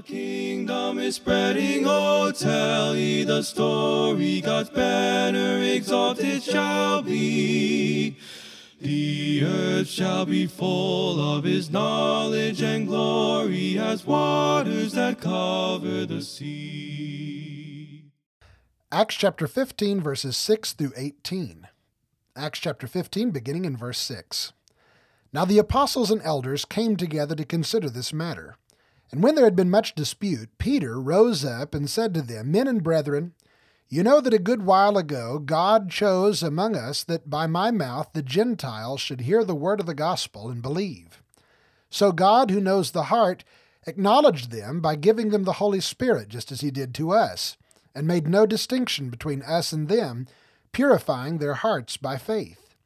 The kingdom is spreading, oh, tell ye the story. God's banner exalted shall be. The earth shall be full of his knowledge and glory as waters that cover the sea. Acts chapter 15, verses 6 through 18. Acts chapter 15, beginning in verse 6. Now the apostles and elders came together to consider this matter. And when there had been much dispute, Peter rose up and said to them, Men and brethren, you know that a good while ago God chose among us that by my mouth the Gentiles should hear the word of the gospel and believe. So God, who knows the heart, acknowledged them by giving them the Holy Spirit, just as he did to us, and made no distinction between us and them, purifying their hearts by faith.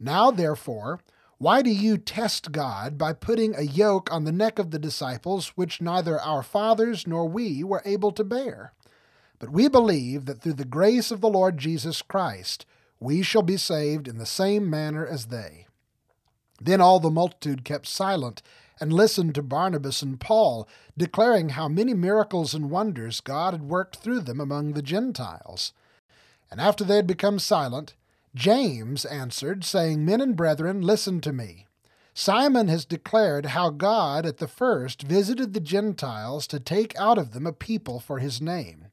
Now, therefore, why do you test God by putting a yoke on the neck of the disciples which neither our fathers nor we were able to bear? But we believe that through the grace of the Lord Jesus Christ, we shall be saved in the same manner as they. Then all the multitude kept silent and listened to Barnabas and Paul, declaring how many miracles and wonders God had worked through them among the Gentiles. And after they had become silent, James answered, saying, Men and brethren, listen to me. Simon has declared how God at the first visited the Gentiles to take out of them a people for his name.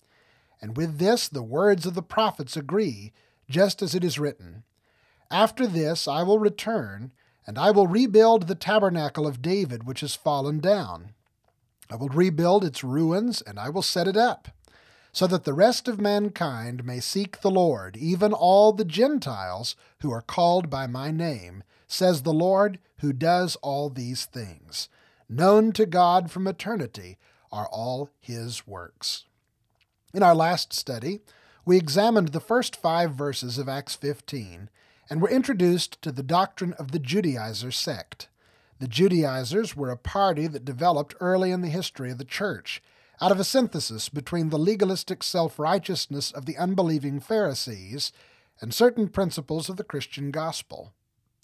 And with this the words of the prophets agree, just as it is written After this I will return, and I will rebuild the tabernacle of David which has fallen down. I will rebuild its ruins, and I will set it up, so that the rest of mankind may seek the Lord, even all the Gentiles who are called by my name, says the Lord who does all these things. Known to God from eternity are all his works. In our last study, we examined the first five verses of Acts 15 and were introduced to the doctrine of the Judaizer sect. The Judaizers were a party that developed early in the history of the church out of a synthesis between the legalistic self righteousness of the unbelieving Pharisees and certain principles of the Christian gospel.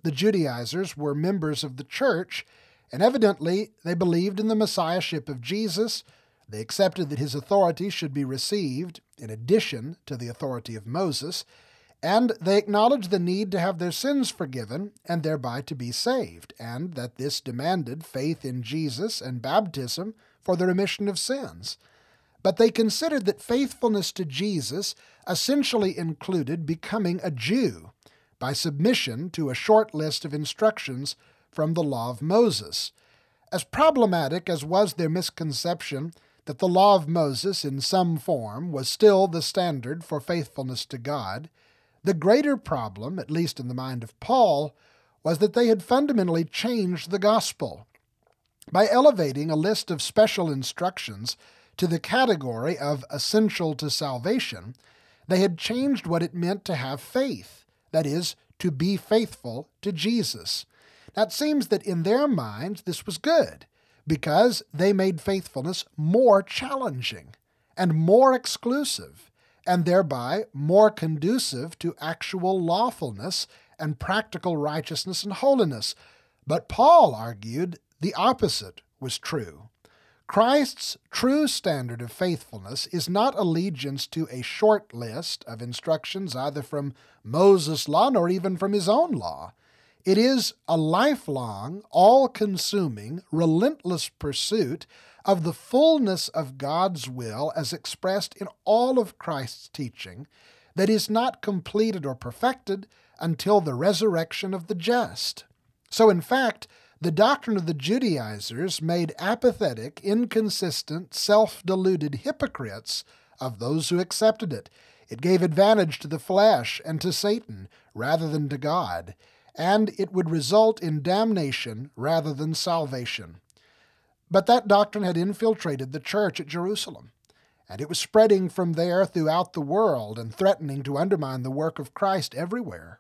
The Judaizers were members of the church, and evidently they believed in the messiahship of Jesus they accepted that his authority should be received in addition to the authority of Moses, and they acknowledged the need to have their sins forgiven and thereby to be saved, and that this demanded faith in Jesus and baptism for the remission of sins. But they considered that faithfulness to Jesus essentially included becoming a Jew by submission to a short list of instructions from the law of Moses. As problematic as was their misconception that the law of Moses in some form was still the standard for faithfulness to God, the greater problem, at least in the mind of Paul, was that they had fundamentally changed the gospel. By elevating a list of special instructions to the category of essential to salvation, they had changed what it meant to have faith, that is, to be faithful to Jesus. Now it seems that in their minds this was good because they made faithfulness more challenging and more exclusive, and thereby more conducive to actual lawfulness and practical righteousness and holiness. But Paul argued the opposite was true. Christ's true standard of faithfulness is not allegiance to a short list of instructions either from Moses' law nor even from his own law. It is a lifelong, all consuming, relentless pursuit of the fullness of God's will as expressed in all of Christ's teaching that is not completed or perfected until the resurrection of the just. So, in fact, the doctrine of the Judaizers made apathetic, inconsistent, self deluded hypocrites of those who accepted it. It gave advantage to the flesh and to Satan rather than to God and it would result in damnation rather than salvation. But that doctrine had infiltrated the church at Jerusalem, and it was spreading from there throughout the world and threatening to undermine the work of Christ everywhere.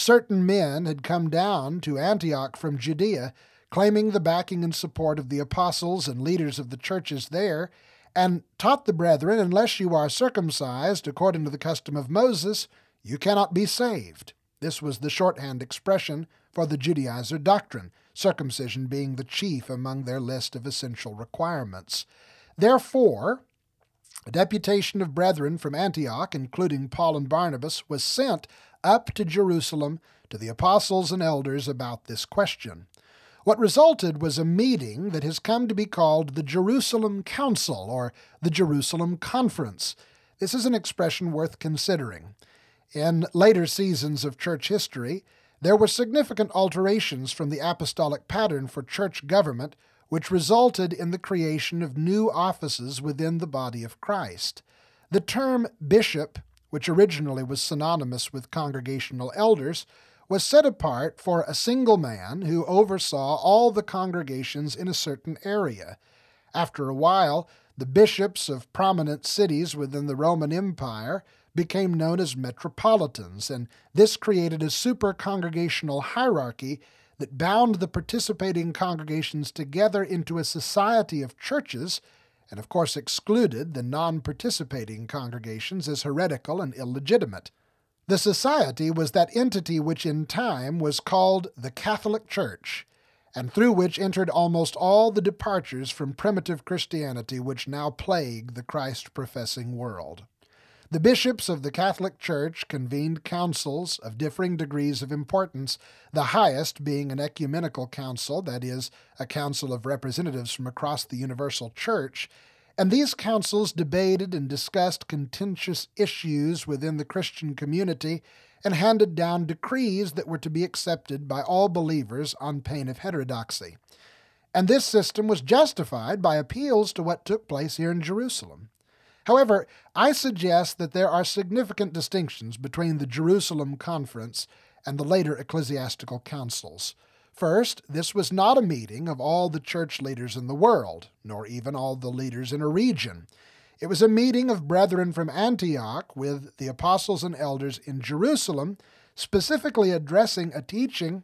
Certain men had come down to Antioch from Judea, claiming the backing and support of the apostles and leaders of the churches there, and taught the brethren, unless you are circumcised according to the custom of Moses, you cannot be saved. This was the shorthand expression for the Judaizer doctrine, circumcision being the chief among their list of essential requirements. Therefore, a deputation of brethren from Antioch, including Paul and Barnabas, was sent up to Jerusalem to the apostles and elders about this question. What resulted was a meeting that has come to be called the Jerusalem Council or the Jerusalem Conference. This is an expression worth considering. In later seasons of church history, there were significant alterations from the apostolic pattern for church government, which resulted in the creation of new offices within the body of Christ. The term bishop, which originally was synonymous with congregational elders, was set apart for a single man who oversaw all the congregations in a certain area. After a while, the bishops of prominent cities within the Roman Empire became known as metropolitans, and this created a super congregational hierarchy that bound the participating congregations together into a society of churches, and of course excluded the non participating congregations as heretical and illegitimate. The society was that entity which in time was called the Catholic Church, and through which entered almost all the departures from primitive Christianity which now plague the Christ professing world. The bishops of the Catholic Church convened councils of differing degrees of importance, the highest being an ecumenical council, that is, a council of representatives from across the universal church, and these councils debated and discussed contentious issues within the Christian community and handed down decrees that were to be accepted by all believers on pain of heterodoxy. And this system was justified by appeals to what took place here in Jerusalem. However, I suggest that there are significant distinctions between the Jerusalem Conference and the later ecclesiastical councils. First, this was not a meeting of all the church leaders in the world, nor even all the leaders in a region. It was a meeting of brethren from Antioch with the apostles and elders in Jerusalem, specifically addressing a teaching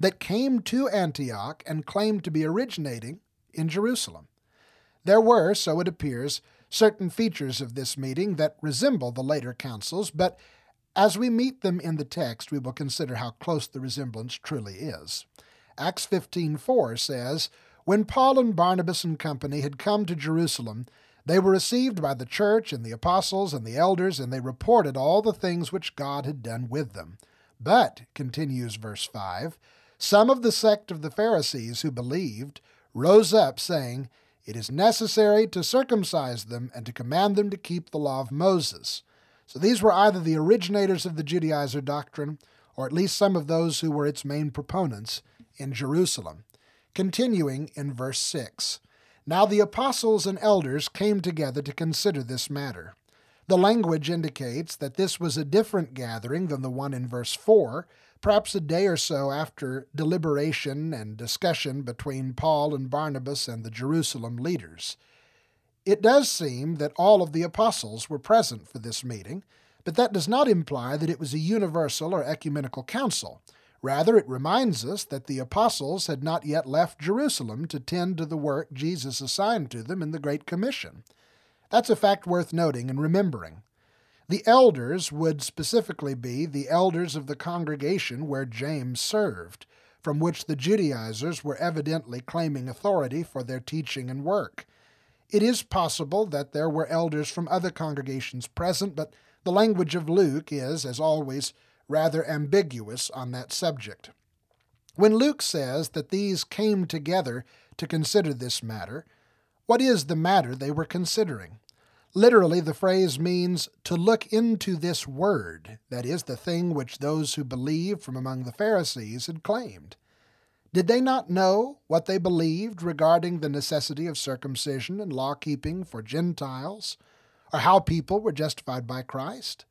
that came to Antioch and claimed to be originating in Jerusalem. There were, so it appears, certain features of this meeting that resemble the later councils, but as we meet them in the text, we will consider how close the resemblance truly is. Acts 15:4 says, "When Paul and Barnabas and company had come to Jerusalem, they were received by the church and the apostles and the elders, and they reported all the things which God had done with them. But, continues verse 5, some of the sect of the Pharisees who believed rose up, saying, it is necessary to circumcise them and to command them to keep the law of Moses. So these were either the originators of the Judaizer doctrine, or at least some of those who were its main proponents in Jerusalem. Continuing in verse 6 Now the apostles and elders came together to consider this matter. The language indicates that this was a different gathering than the one in verse 4, perhaps a day or so after deliberation and discussion between Paul and Barnabas and the Jerusalem leaders. It does seem that all of the apostles were present for this meeting, but that does not imply that it was a universal or ecumenical council. Rather, it reminds us that the apostles had not yet left Jerusalem to tend to the work Jesus assigned to them in the Great Commission. That's a fact worth noting and remembering. The elders would specifically be the elders of the congregation where James served, from which the Judaizers were evidently claiming authority for their teaching and work. It is possible that there were elders from other congregations present, but the language of Luke is, as always, rather ambiguous on that subject. When Luke says that these came together to consider this matter, what is the matter they were considering? Literally, the phrase means to look into this word, that is, the thing which those who believed from among the Pharisees had claimed. Did they not know what they believed regarding the necessity of circumcision and law keeping for Gentiles, or how people were justified by Christ?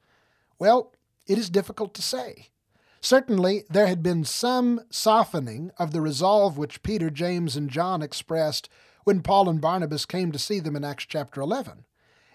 Well, it is difficult to say. Certainly, there had been some softening of the resolve which Peter, James, and John expressed when Paul and Barnabas came to see them in Acts chapter 11.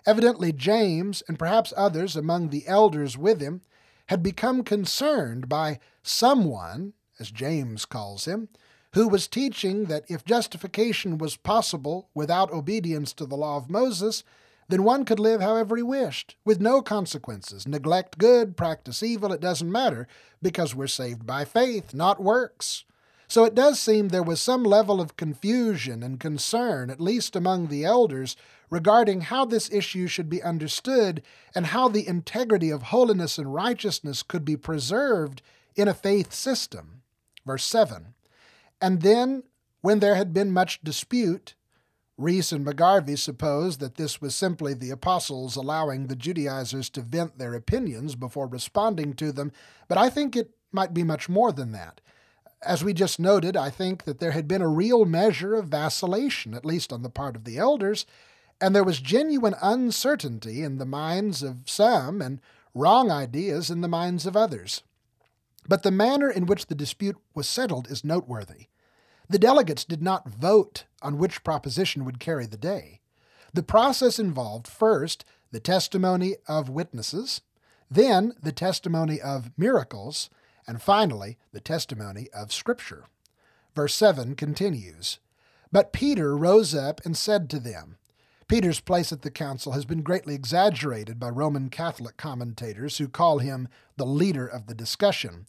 Evidently, James, and perhaps others among the elders with him, had become concerned by someone, as James calls him, who was teaching that if justification was possible without obedience to the law of Moses, then one could live however he wished, with no consequences. Neglect good, practice evil, it doesn't matter, because we're saved by faith, not works. So it does seem there was some level of confusion and concern, at least among the elders, regarding how this issue should be understood and how the integrity of holiness and righteousness could be preserved in a faith system. Verse 7 And then, when there had been much dispute, Reese and McGarvey suppose that this was simply the apostles allowing the Judaizers to vent their opinions before responding to them, but I think it might be much more than that. As we just noted, I think that there had been a real measure of vacillation, at least on the part of the elders, and there was genuine uncertainty in the minds of some and wrong ideas in the minds of others. But the manner in which the dispute was settled is noteworthy. The delegates did not vote on which proposition would carry the day. The process involved first the testimony of witnesses, then the testimony of miracles, and finally the testimony of Scripture. Verse 7 continues But Peter rose up and said to them, Peter's place at the council has been greatly exaggerated by Roman Catholic commentators who call him the leader of the discussion.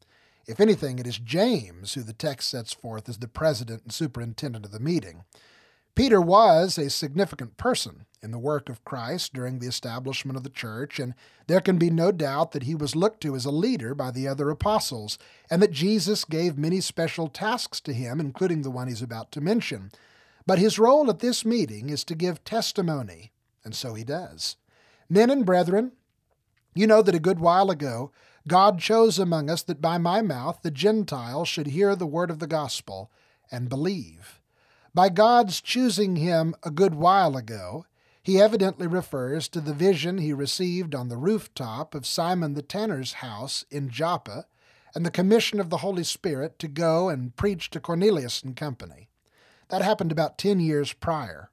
If anything, it is James who the text sets forth as the president and superintendent of the meeting. Peter was a significant person in the work of Christ during the establishment of the church, and there can be no doubt that he was looked to as a leader by the other apostles, and that Jesus gave many special tasks to him, including the one he's about to mention. But his role at this meeting is to give testimony, and so he does. Men and brethren, you know that a good while ago God chose among us that by my mouth the Gentiles should hear the word of the gospel and believe. By God's choosing him a good while ago, he evidently refers to the vision he received on the rooftop of Simon the tanner's house in Joppa and the commission of the Holy Spirit to go and preach to Cornelius and company. That happened about ten years prior.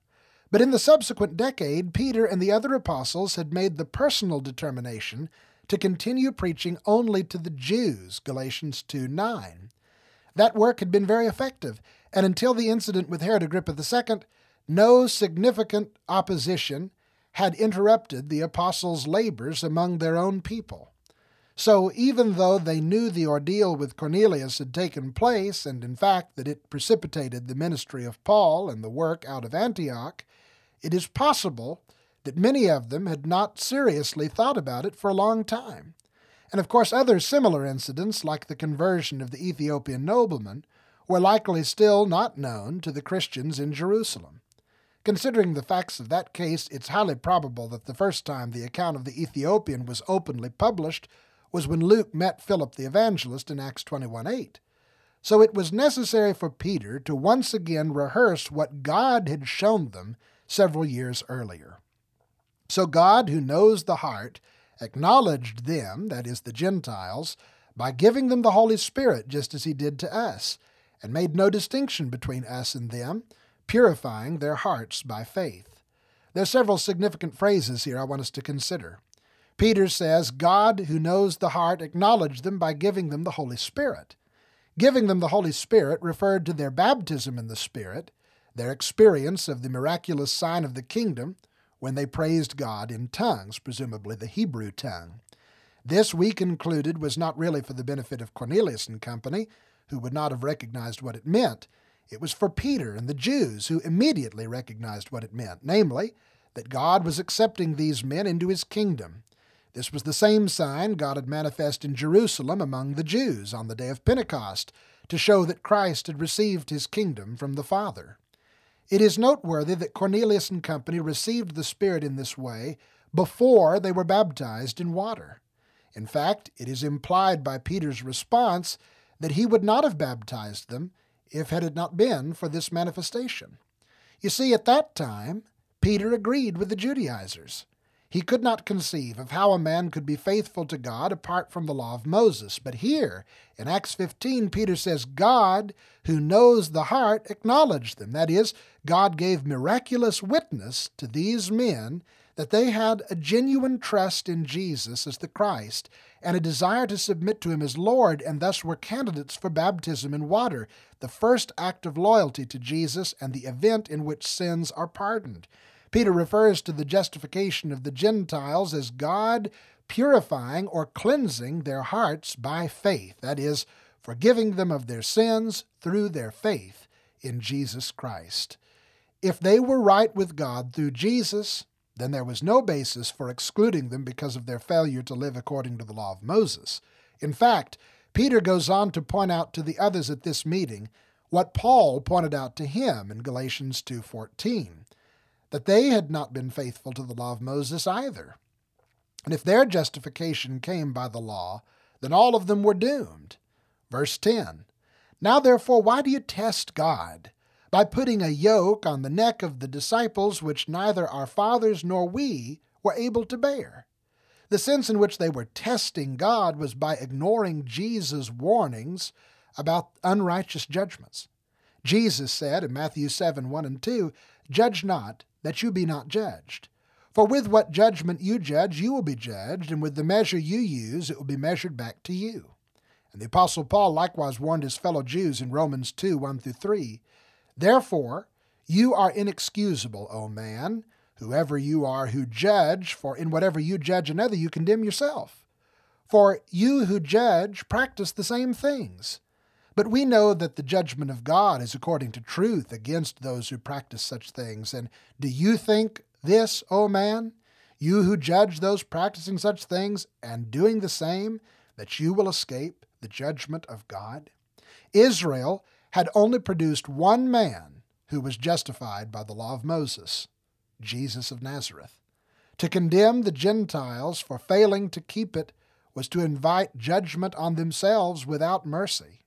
But in the subsequent decade, Peter and the other apostles had made the personal determination to continue preaching only to the Jews, Galatians 2 9. That work had been very effective, and until the incident with Herod Agrippa II, no significant opposition had interrupted the apostles' labors among their own people. So, even though they knew the ordeal with Cornelius had taken place, and in fact that it precipitated the ministry of Paul and the work out of Antioch, it is possible that many of them had not seriously thought about it for a long time. And of course, other similar incidents, like the conversion of the Ethiopian nobleman, were likely still not known to the Christians in Jerusalem. Considering the facts of that case, it's highly probable that the first time the account of the Ethiopian was openly published was when Luke met Philip the evangelist in Acts 21 8. So it was necessary for Peter to once again rehearse what God had shown them several years earlier. So God, who knows the heart, acknowledged them, that is, the Gentiles, by giving them the Holy Spirit, just as He did to us, and made no distinction between us and them, purifying their hearts by faith. There are several significant phrases here I want us to consider. Peter says, God, who knows the heart, acknowledged them by giving them the Holy Spirit. Giving them the Holy Spirit referred to their baptism in the Spirit, their experience of the miraculous sign of the kingdom, when they praised God in tongues, presumably the Hebrew tongue. This, we concluded, was not really for the benefit of Cornelius and company, who would not have recognized what it meant. It was for Peter and the Jews, who immediately recognized what it meant, namely, that God was accepting these men into his kingdom. This was the same sign God had manifest in Jerusalem among the Jews on the day of Pentecost, to show that Christ had received his kingdom from the Father. It is noteworthy that Cornelius and company received the Spirit in this way before they were baptized in water. In fact, it is implied by Peter's response that he would not have baptized them if had it not been for this manifestation. You see, at that time, Peter agreed with the Judaizers. He could not conceive of how a man could be faithful to God apart from the law of Moses. But here, in Acts 15, Peter says, God, who knows the heart, acknowledged them. That is, God gave miraculous witness to these men that they had a genuine trust in Jesus as the Christ and a desire to submit to him as Lord, and thus were candidates for baptism in water, the first act of loyalty to Jesus and the event in which sins are pardoned. Peter refers to the justification of the Gentiles as God purifying or cleansing their hearts by faith, that is, forgiving them of their sins through their faith in Jesus Christ. If they were right with God through Jesus, then there was no basis for excluding them because of their failure to live according to the law of Moses. In fact, Peter goes on to point out to the others at this meeting what Paul pointed out to him in Galatians 2:14, that they had not been faithful to the law of Moses either. And if their justification came by the law, then all of them were doomed. Verse 10 Now therefore, why do you test God? By putting a yoke on the neck of the disciples which neither our fathers nor we were able to bear. The sense in which they were testing God was by ignoring Jesus' warnings about unrighteous judgments. Jesus said in Matthew 7 1 and 2, Judge not, that you be not judged. For with what judgment you judge, you will be judged, and with the measure you use, it will be measured back to you. And the Apostle Paul likewise warned his fellow Jews in Romans 2 1 through 3 Therefore, you are inexcusable, O man, whoever you are who judge, for in whatever you judge another, you condemn yourself. For you who judge practice the same things. But we know that the judgment of God is according to truth against those who practice such things. And do you think this, O man, you who judge those practicing such things and doing the same, that you will escape the judgment of God? Israel had only produced one man who was justified by the law of Moses, Jesus of Nazareth. To condemn the Gentiles for failing to keep it was to invite judgment on themselves without mercy.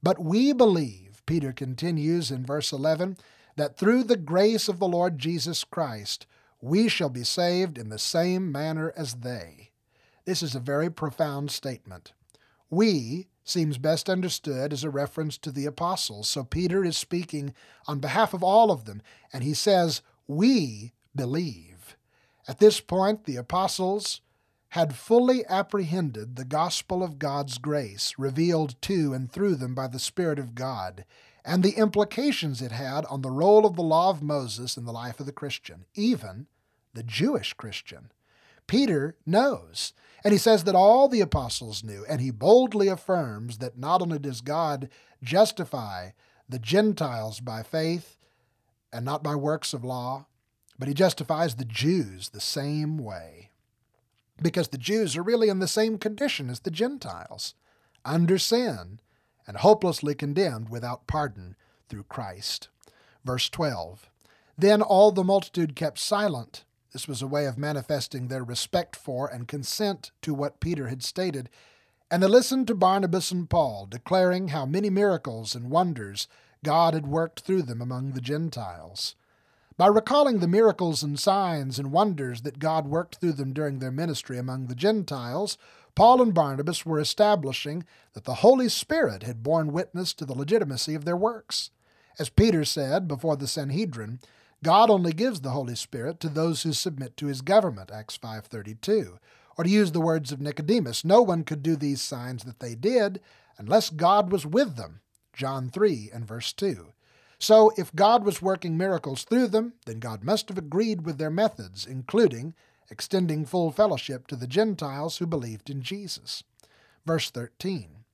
But we believe, Peter continues in verse 11, that through the grace of the Lord Jesus Christ we shall be saved in the same manner as they. This is a very profound statement. We seems best understood as a reference to the apostles. So Peter is speaking on behalf of all of them, and he says, We believe. At this point, the apostles had fully apprehended the gospel of God's grace, revealed to and through them by the Spirit of God, and the implications it had on the role of the law of Moses in the life of the Christian, even the Jewish Christian. Peter knows and he says that all the apostles knew, and he boldly affirms that not only does God justify the Gentiles by faith and not by works of law, but he justifies the Jews the same way. Because the Jews are really in the same condition as the Gentiles, under sin and hopelessly condemned without pardon through Christ. Verse 12 Then all the multitude kept silent this was a way of manifesting their respect for and consent to what Peter had stated, and they listened to Barnabas and Paul, declaring how many miracles and wonders God had worked through them among the Gentiles. By recalling the miracles and signs and wonders that God worked through them during their ministry among the Gentiles, Paul and Barnabas were establishing that the Holy Spirit had borne witness to the legitimacy of their works. As Peter said before the Sanhedrin, God only gives the Holy Spirit to those who submit to his government, Acts 5:32. Or to use the words of Nicodemus, no one could do these signs that they did unless God was with them, John 3 and verse 2. So if God was working miracles through them, then God must have agreed with their methods, including extending full fellowship to the Gentiles who believed in Jesus. Verse 13.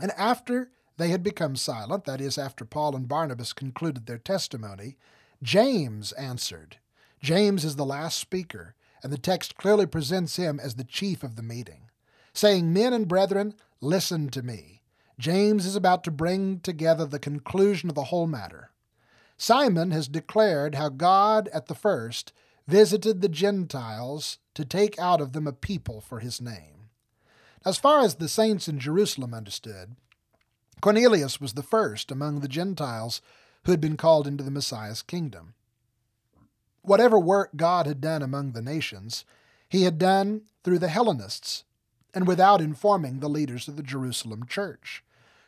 And after they had become silent, that is, after Paul and Barnabas concluded their testimony, James answered. James is the last speaker, and the text clearly presents him as the chief of the meeting, saying, Men and brethren, listen to me. James is about to bring together the conclusion of the whole matter. Simon has declared how God at the first visited the Gentiles to take out of them a people for his name. As far as the saints in Jerusalem understood, Cornelius was the first among the Gentiles who had been called into the Messiah's kingdom. Whatever work God had done among the nations, he had done through the Hellenists and without informing the leaders of the Jerusalem church.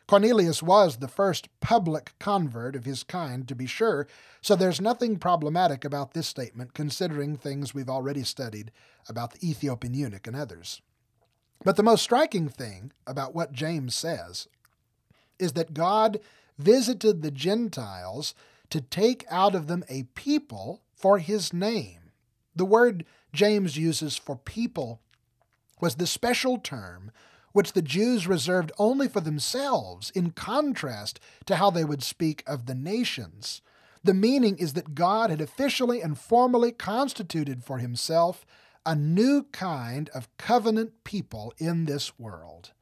Cornelius was the first public convert of his kind, to be sure, so there's nothing problematic about this statement considering things we've already studied about the Ethiopian eunuch and others. But the most striking thing about what James says is that God visited the Gentiles to take out of them a people for his name. The word James uses for people was the special term which the Jews reserved only for themselves, in contrast to how they would speak of the nations. The meaning is that God had officially and formally constituted for himself a new kind of covenant people in this world,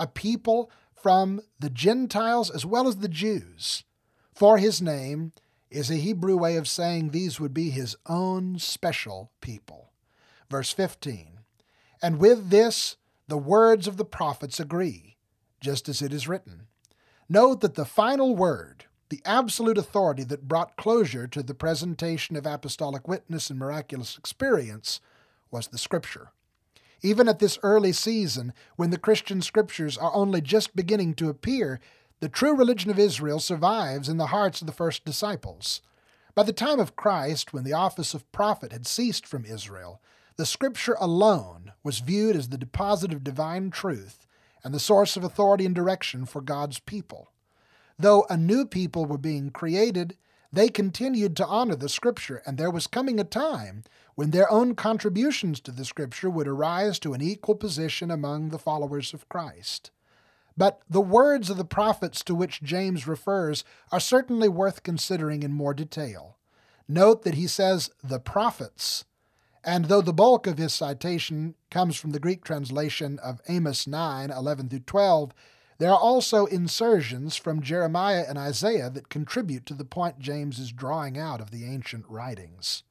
a people from the Gentiles as well as the Jews. For his name is a Hebrew way of saying these would be his own special people. Verse 15 And with this the words of the prophets agree, just as it is written. Note that the final word, the absolute authority that brought closure to the presentation of apostolic witness and miraculous experience, was the Scripture. Even at this early season, when the Christian Scriptures are only just beginning to appear, the true religion of Israel survives in the hearts of the first disciples. By the time of Christ, when the office of prophet had ceased from Israel, the Scripture alone was viewed as the deposit of divine truth and the source of authority and direction for God's people. Though a new people were being created, they continued to honor the Scripture, and there was coming a time when their own contributions to the Scripture would arise to an equal position among the followers of Christ. But the words of the prophets to which James refers are certainly worth considering in more detail. Note that he says the prophets and though the bulk of his citation comes from the Greek translation of Amos 9 11 through 12, there are also insertions from Jeremiah and Isaiah that contribute to the point James is drawing out of the ancient writings.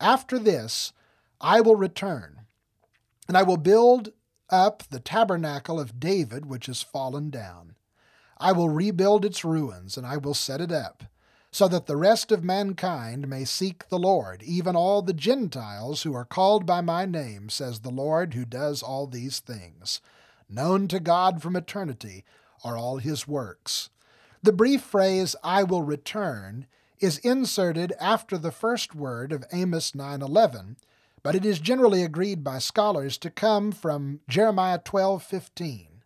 After this, I will return, and I will build up the tabernacle of David which has fallen down. I will rebuild its ruins, and I will set it up so that the rest of mankind may seek the Lord, even all the Gentiles who are called by my name, says the Lord who does all these things. Known to God from eternity are all his works. The brief phrase, I will return, is inserted after the first word of Amos 9:11, but it is generally agreed by scholars to come from Jeremiah 12:15.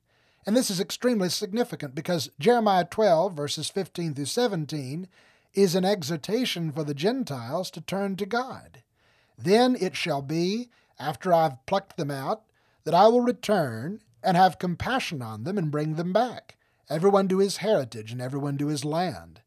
And this is extremely significant because Jeremiah 12 verses 15 through 17 is an exhortation for the Gentiles to turn to God. Then it shall be, after I've plucked them out, that I will return and have compassion on them and bring them back, everyone to his heritage and everyone to his land.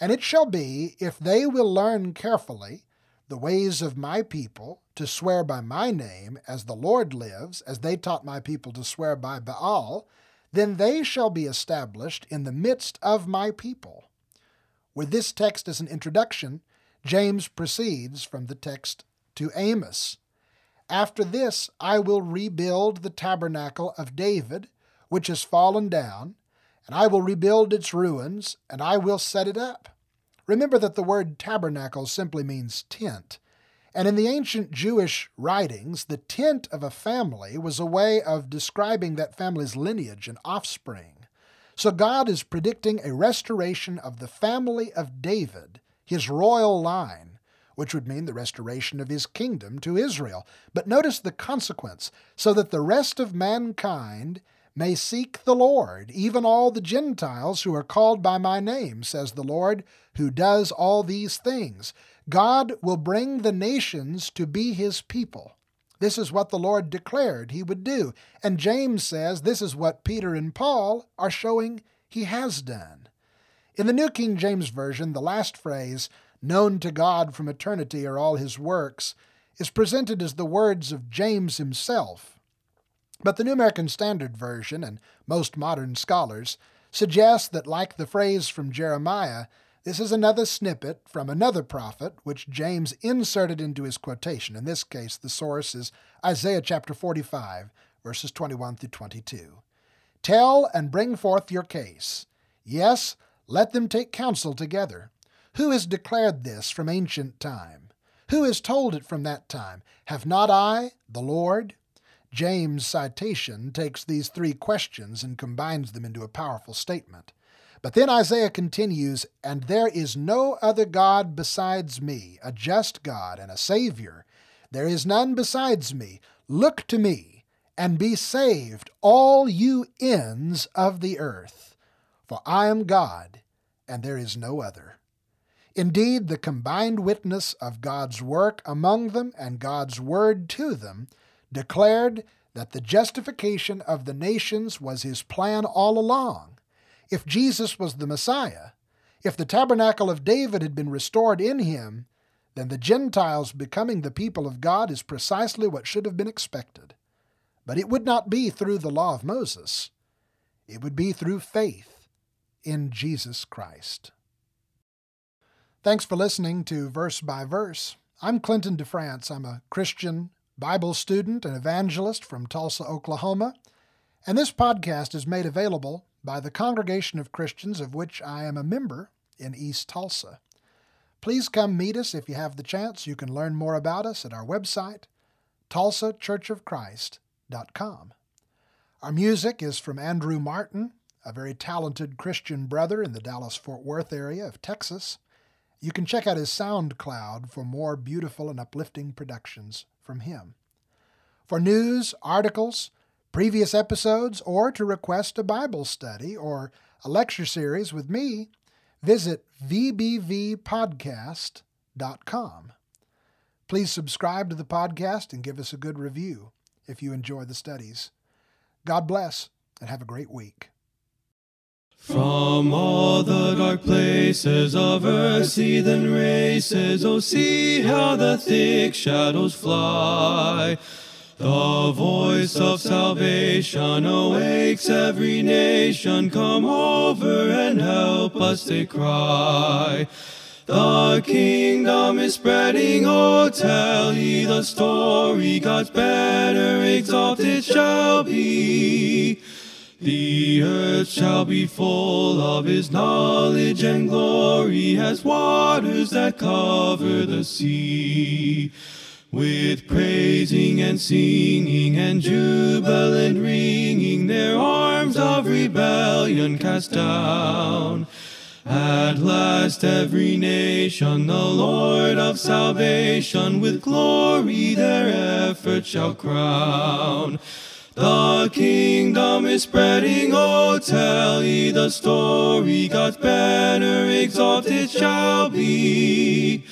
And it shall be, if they will learn carefully the ways of my people, to swear by my name, as the Lord lives, as they taught my people to swear by Baal, then they shall be established in the midst of my people. With this text as an introduction, James proceeds from the text to Amos. After this, I will rebuild the tabernacle of David, which has fallen down, and I will rebuild its ruins, and I will set it up. Remember that the word tabernacle simply means tent. And in the ancient Jewish writings, the tent of a family was a way of describing that family's lineage and offspring. So God is predicting a restoration of the family of David, his royal line, which would mean the restoration of his kingdom to Israel. But notice the consequence so that the rest of mankind may seek the Lord, even all the Gentiles who are called by my name, says the Lord, who does all these things. God will bring the nations to be his people. This is what the Lord declared he would do. And James says this is what Peter and Paul are showing he has done. In the New King James Version, the last phrase, known to God from eternity are all his works, is presented as the words of James himself. But the New American Standard Version and most modern scholars suggest that, like the phrase from Jeremiah, this is another snippet from another prophet, which James inserted into his quotation. In this case, the source is Isaiah chapter 45, verses 21 through 22. Tell and bring forth your case. Yes, let them take counsel together. Who has declared this from ancient time? Who has told it from that time? Have not I, the Lord? James' citation takes these three questions and combines them into a powerful statement. But then Isaiah continues, And there is no other God besides me, a just God and a Savior. There is none besides me. Look to me, and be saved, all you ends of the earth. For I am God, and there is no other. Indeed, the combined witness of God's work among them and God's word to them declared that the justification of the nations was his plan all along. If Jesus was the Messiah, if the tabernacle of David had been restored in him, then the Gentiles becoming the people of God is precisely what should have been expected. But it would not be through the law of Moses, it would be through faith in Jesus Christ. Thanks for listening to Verse by Verse. I'm Clinton DeFrance. I'm a Christian Bible student and evangelist from Tulsa, Oklahoma, and this podcast is made available by the Congregation of Christians of which I am a member in East Tulsa. Please come meet us if you have the chance. You can learn more about us at our website, tulsachurchofchrist.com. Our music is from Andrew Martin, a very talented Christian brother in the Dallas Fort Worth area of Texas. You can check out his SoundCloud for more beautiful and uplifting productions from him. For news, articles, previous episodes, or to request a Bible study or a lecture series with me, visit vbvpodcast.com. Please subscribe to the podcast and give us a good review if you enjoy the studies. God bless and have a great week. From all the dark places of earth's heathen races, oh, see how the thick shadows fly. The voice of salvation awakes every nation. Come over and help us, they cry. The kingdom is spreading, oh, tell ye the story. God's banner exalted shall be. The earth shall be full of his knowledge and glory as waters that cover the sea. With praising and singing and jubilant ringing, their arms of rebellion cast down. At last every nation, the Lord of salvation, with glory their effort shall crown. The kingdom is spreading, oh, tell ye the story. God's banner exalted shall be.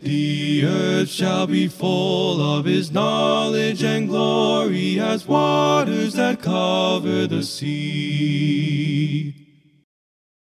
The earth shall be full of his knowledge and glory as waters that cover the sea.